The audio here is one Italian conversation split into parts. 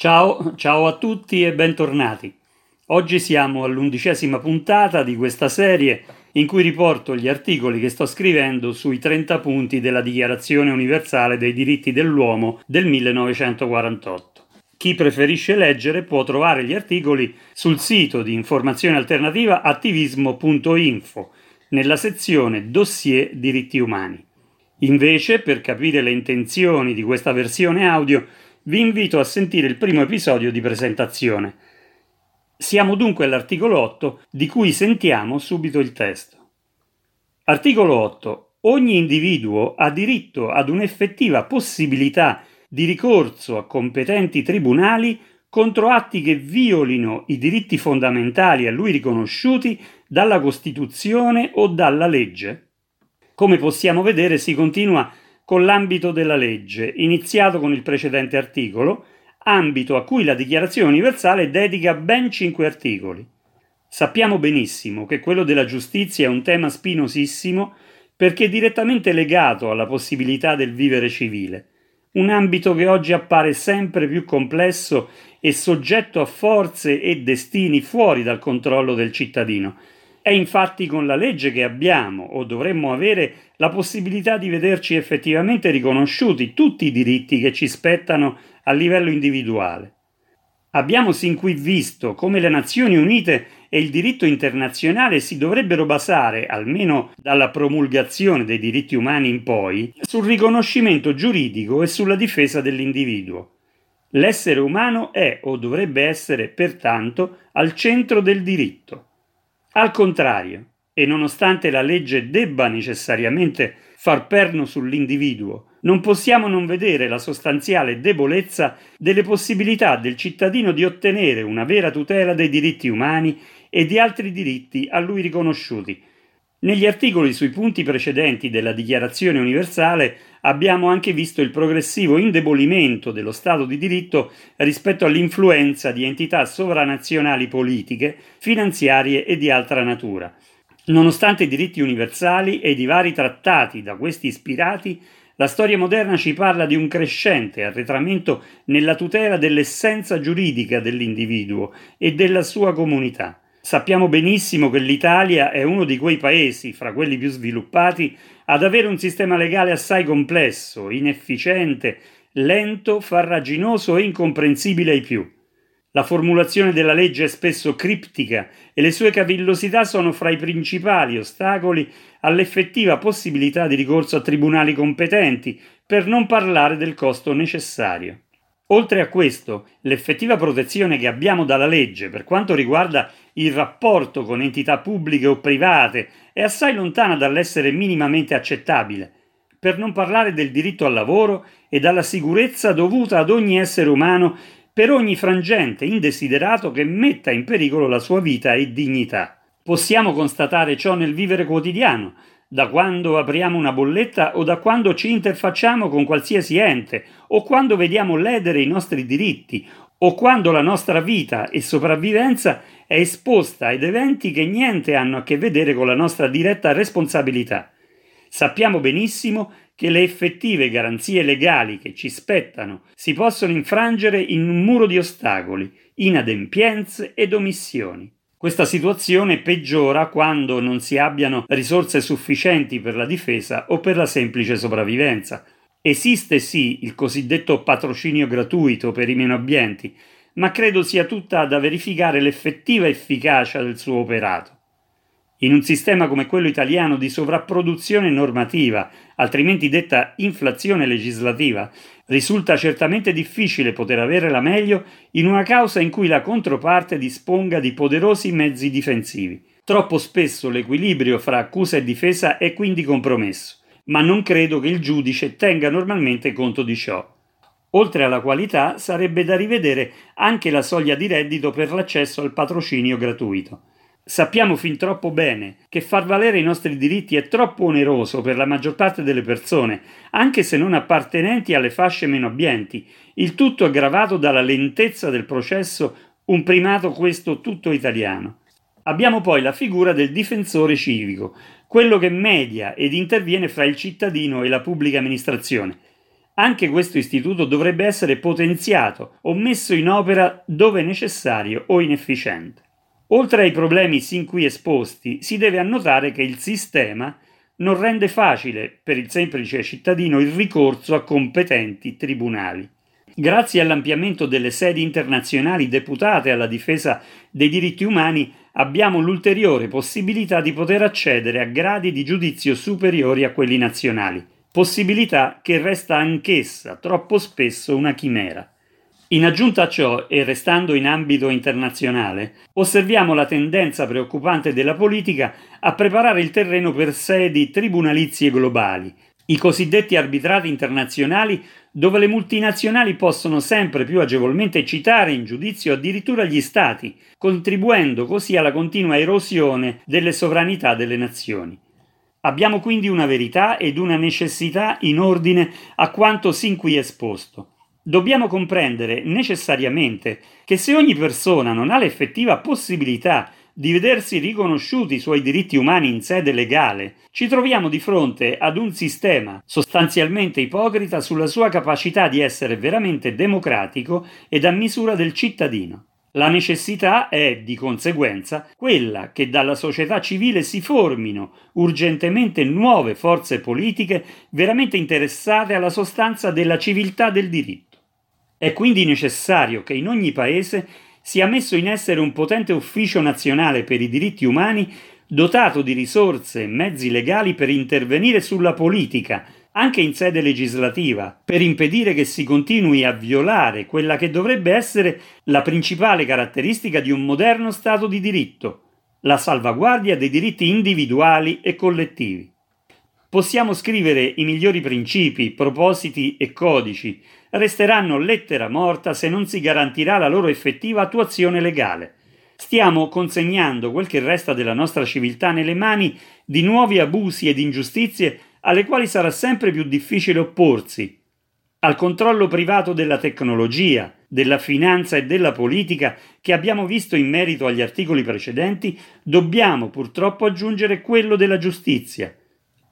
Ciao, ciao a tutti e bentornati. Oggi siamo all'undicesima puntata di questa serie in cui riporto gli articoli che sto scrivendo sui 30 punti della Dichiarazione universale dei diritti dell'uomo del 1948. Chi preferisce leggere può trovare gli articoli sul sito di informazione alternativa attivismo.info nella sezione Dossier diritti umani. Invece, per capire le intenzioni di questa versione audio, vi invito a sentire il primo episodio di presentazione. Siamo dunque all'articolo 8, di cui sentiamo subito il testo. Articolo 8. Ogni individuo ha diritto ad un'effettiva possibilità di ricorso a competenti tribunali contro atti che violino i diritti fondamentali a lui riconosciuti dalla Costituzione o dalla legge. Come possiamo vedere si continua con l'ambito della legge, iniziato con il precedente articolo, ambito a cui la Dichiarazione universale dedica ben cinque articoli. Sappiamo benissimo che quello della giustizia è un tema spinosissimo perché direttamente legato alla possibilità del vivere civile, un ambito che oggi appare sempre più complesso e soggetto a forze e destini fuori dal controllo del cittadino, è infatti con la legge che abbiamo o dovremmo avere la possibilità di vederci effettivamente riconosciuti tutti i diritti che ci spettano a livello individuale. Abbiamo sin qui visto come le Nazioni Unite e il diritto internazionale si dovrebbero basare, almeno dalla promulgazione dei diritti umani in poi, sul riconoscimento giuridico e sulla difesa dell'individuo. L'essere umano è o dovrebbe essere pertanto al centro del diritto. Al contrario, e nonostante la legge debba necessariamente far perno sull'individuo, non possiamo non vedere la sostanziale debolezza delle possibilità del cittadino di ottenere una vera tutela dei diritti umani e di altri diritti a lui riconosciuti. Negli articoli sui punti precedenti della Dichiarazione universale abbiamo anche visto il progressivo indebolimento dello Stato di diritto rispetto all'influenza di entità sovranazionali politiche, finanziarie e di altra natura. Nonostante i diritti universali e i vari trattati da questi ispirati, la storia moderna ci parla di un crescente arretramento nella tutela dell'essenza giuridica dell'individuo e della sua comunità. Sappiamo benissimo che l'Italia è uno di quei paesi, fra quelli più sviluppati, ad avere un sistema legale assai complesso, inefficiente, lento, farraginoso e incomprensibile ai più. La formulazione della legge è spesso criptica e le sue cavillosità sono fra i principali ostacoli all'effettiva possibilità di ricorso a tribunali competenti, per non parlare del costo necessario. Oltre a questo, l'effettiva protezione che abbiamo dalla legge per quanto riguarda il rapporto con entità pubbliche o private è assai lontana dall'essere minimamente accettabile, per non parlare del diritto al lavoro e dalla sicurezza dovuta ad ogni essere umano per ogni frangente indesiderato che metta in pericolo la sua vita e dignità. Possiamo constatare ciò nel vivere quotidiano, da quando apriamo una bolletta o da quando ci interfacciamo con qualsiasi ente, o quando vediamo ledere i nostri diritti, o quando la nostra vita e sopravvivenza è esposta ad eventi che niente hanno a che vedere con la nostra diretta responsabilità. Sappiamo benissimo che le effettive garanzie legali che ci spettano si possono infrangere in un muro di ostacoli, inadempienze ed omissioni. Questa situazione peggiora quando non si abbiano risorse sufficienti per la difesa o per la semplice sopravvivenza. Esiste sì il cosiddetto patrocinio gratuito per i meno abbienti, ma credo sia tutta da verificare l'effettiva efficacia del suo operato. In un sistema come quello italiano di sovrapproduzione normativa, altrimenti detta inflazione legislativa, risulta certamente difficile poter avere la meglio in una causa in cui la controparte disponga di poderosi mezzi difensivi. Troppo spesso l'equilibrio fra accusa e difesa è quindi compromesso, ma non credo che il giudice tenga normalmente conto di ciò. Oltre alla qualità, sarebbe da rivedere anche la soglia di reddito per l'accesso al patrocinio gratuito. Sappiamo fin troppo bene che far valere i nostri diritti è troppo oneroso per la maggior parte delle persone, anche se non appartenenti alle fasce meno abbienti, il tutto aggravato dalla lentezza del processo, un primato questo tutto italiano. Abbiamo poi la figura del difensore civico, quello che media ed interviene fra il cittadino e la pubblica amministrazione. anche questo istituto dovrebbe essere potenziato o messo in opera dove necessario o inefficiente. Oltre ai problemi sin qui esposti, si deve annotare che il sistema non rende facile per il semplice cittadino il ricorso a competenti tribunali. Grazie all'ampliamento delle sedi internazionali deputate alla difesa dei diritti umani, abbiamo l'ulteriore possibilità di poter accedere a gradi di giudizio superiori a quelli nazionali possibilità che resta anch'essa troppo spesso una chimera. In aggiunta a ciò, e restando in ambito internazionale, osserviamo la tendenza preoccupante della politica a preparare il terreno per sedi tribunalizie globali, i cosiddetti arbitrati internazionali dove le multinazionali possono sempre più agevolmente citare in giudizio addirittura gli Stati, contribuendo così alla continua erosione delle sovranità delle nazioni. Abbiamo quindi una verità ed una necessità in ordine a quanto sin qui esposto. Dobbiamo comprendere necessariamente che se ogni persona non ha l'effettiva possibilità di vedersi riconosciuti i suoi diritti umani in sede legale, ci troviamo di fronte ad un sistema sostanzialmente ipocrita sulla sua capacità di essere veramente democratico ed a misura del cittadino. La necessità è, di conseguenza, quella che dalla società civile si formino urgentemente nuove forze politiche veramente interessate alla sostanza della civiltà del diritto. È quindi necessario che in ogni paese sia messo in essere un potente ufficio nazionale per i diritti umani dotato di risorse e mezzi legali per intervenire sulla politica, anche in sede legislativa, per impedire che si continui a violare quella che dovrebbe essere la principale caratteristica di un moderno Stato di diritto, la salvaguardia dei diritti individuali e collettivi. Possiamo scrivere i migliori principi, propositi e codici, resteranno lettera morta se non si garantirà la loro effettiva attuazione legale. Stiamo consegnando quel che resta della nostra civiltà nelle mani di nuovi abusi ed ingiustizie alle quali sarà sempre più difficile opporsi, al controllo privato della tecnologia, della finanza e della politica che abbiamo visto in merito agli articoli precedenti, dobbiamo purtroppo aggiungere quello della giustizia.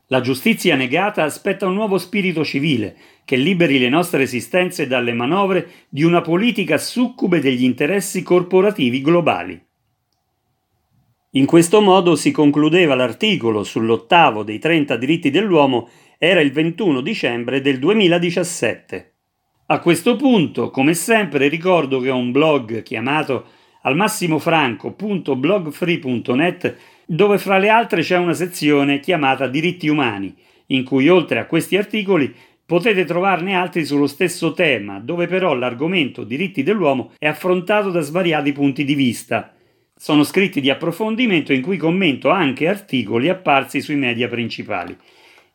La giustizia negata aspetta un nuovo spirito civile che liberi le nostre esistenze dalle manovre di una politica succube degli interessi corporativi globali. In questo modo si concludeva l'articolo sull'ottavo dei 30 diritti dell'uomo, era il 21 dicembre del 2017. A questo punto, come sempre, ricordo che ho un blog chiamato almassimofranco.blogfree.net dove fra le altre c'è una sezione chiamata Diritti umani, in cui oltre a questi articoli potete trovarne altri sullo stesso tema, dove però l'argomento diritti dell'uomo è affrontato da svariati punti di vista, sono scritti di approfondimento in cui commento anche articoli apparsi sui media principali.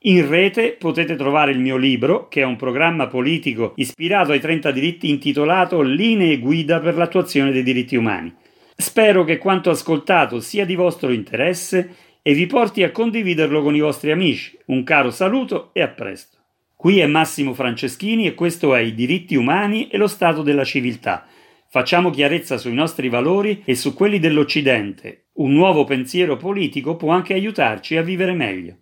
In rete potete trovare il mio libro, che è un programma politico ispirato ai 30 diritti intitolato Linee guida per l'attuazione dei diritti umani. Spero che quanto ascoltato sia di vostro interesse e vi porti a condividerlo con i vostri amici. Un caro saluto e a presto. Qui è Massimo Franceschini e questo è I diritti umani e lo stato della civiltà Facciamo chiarezza sui nostri valori e su quelli dell'Occidente. Un nuovo pensiero politico può anche aiutarci a vivere meglio.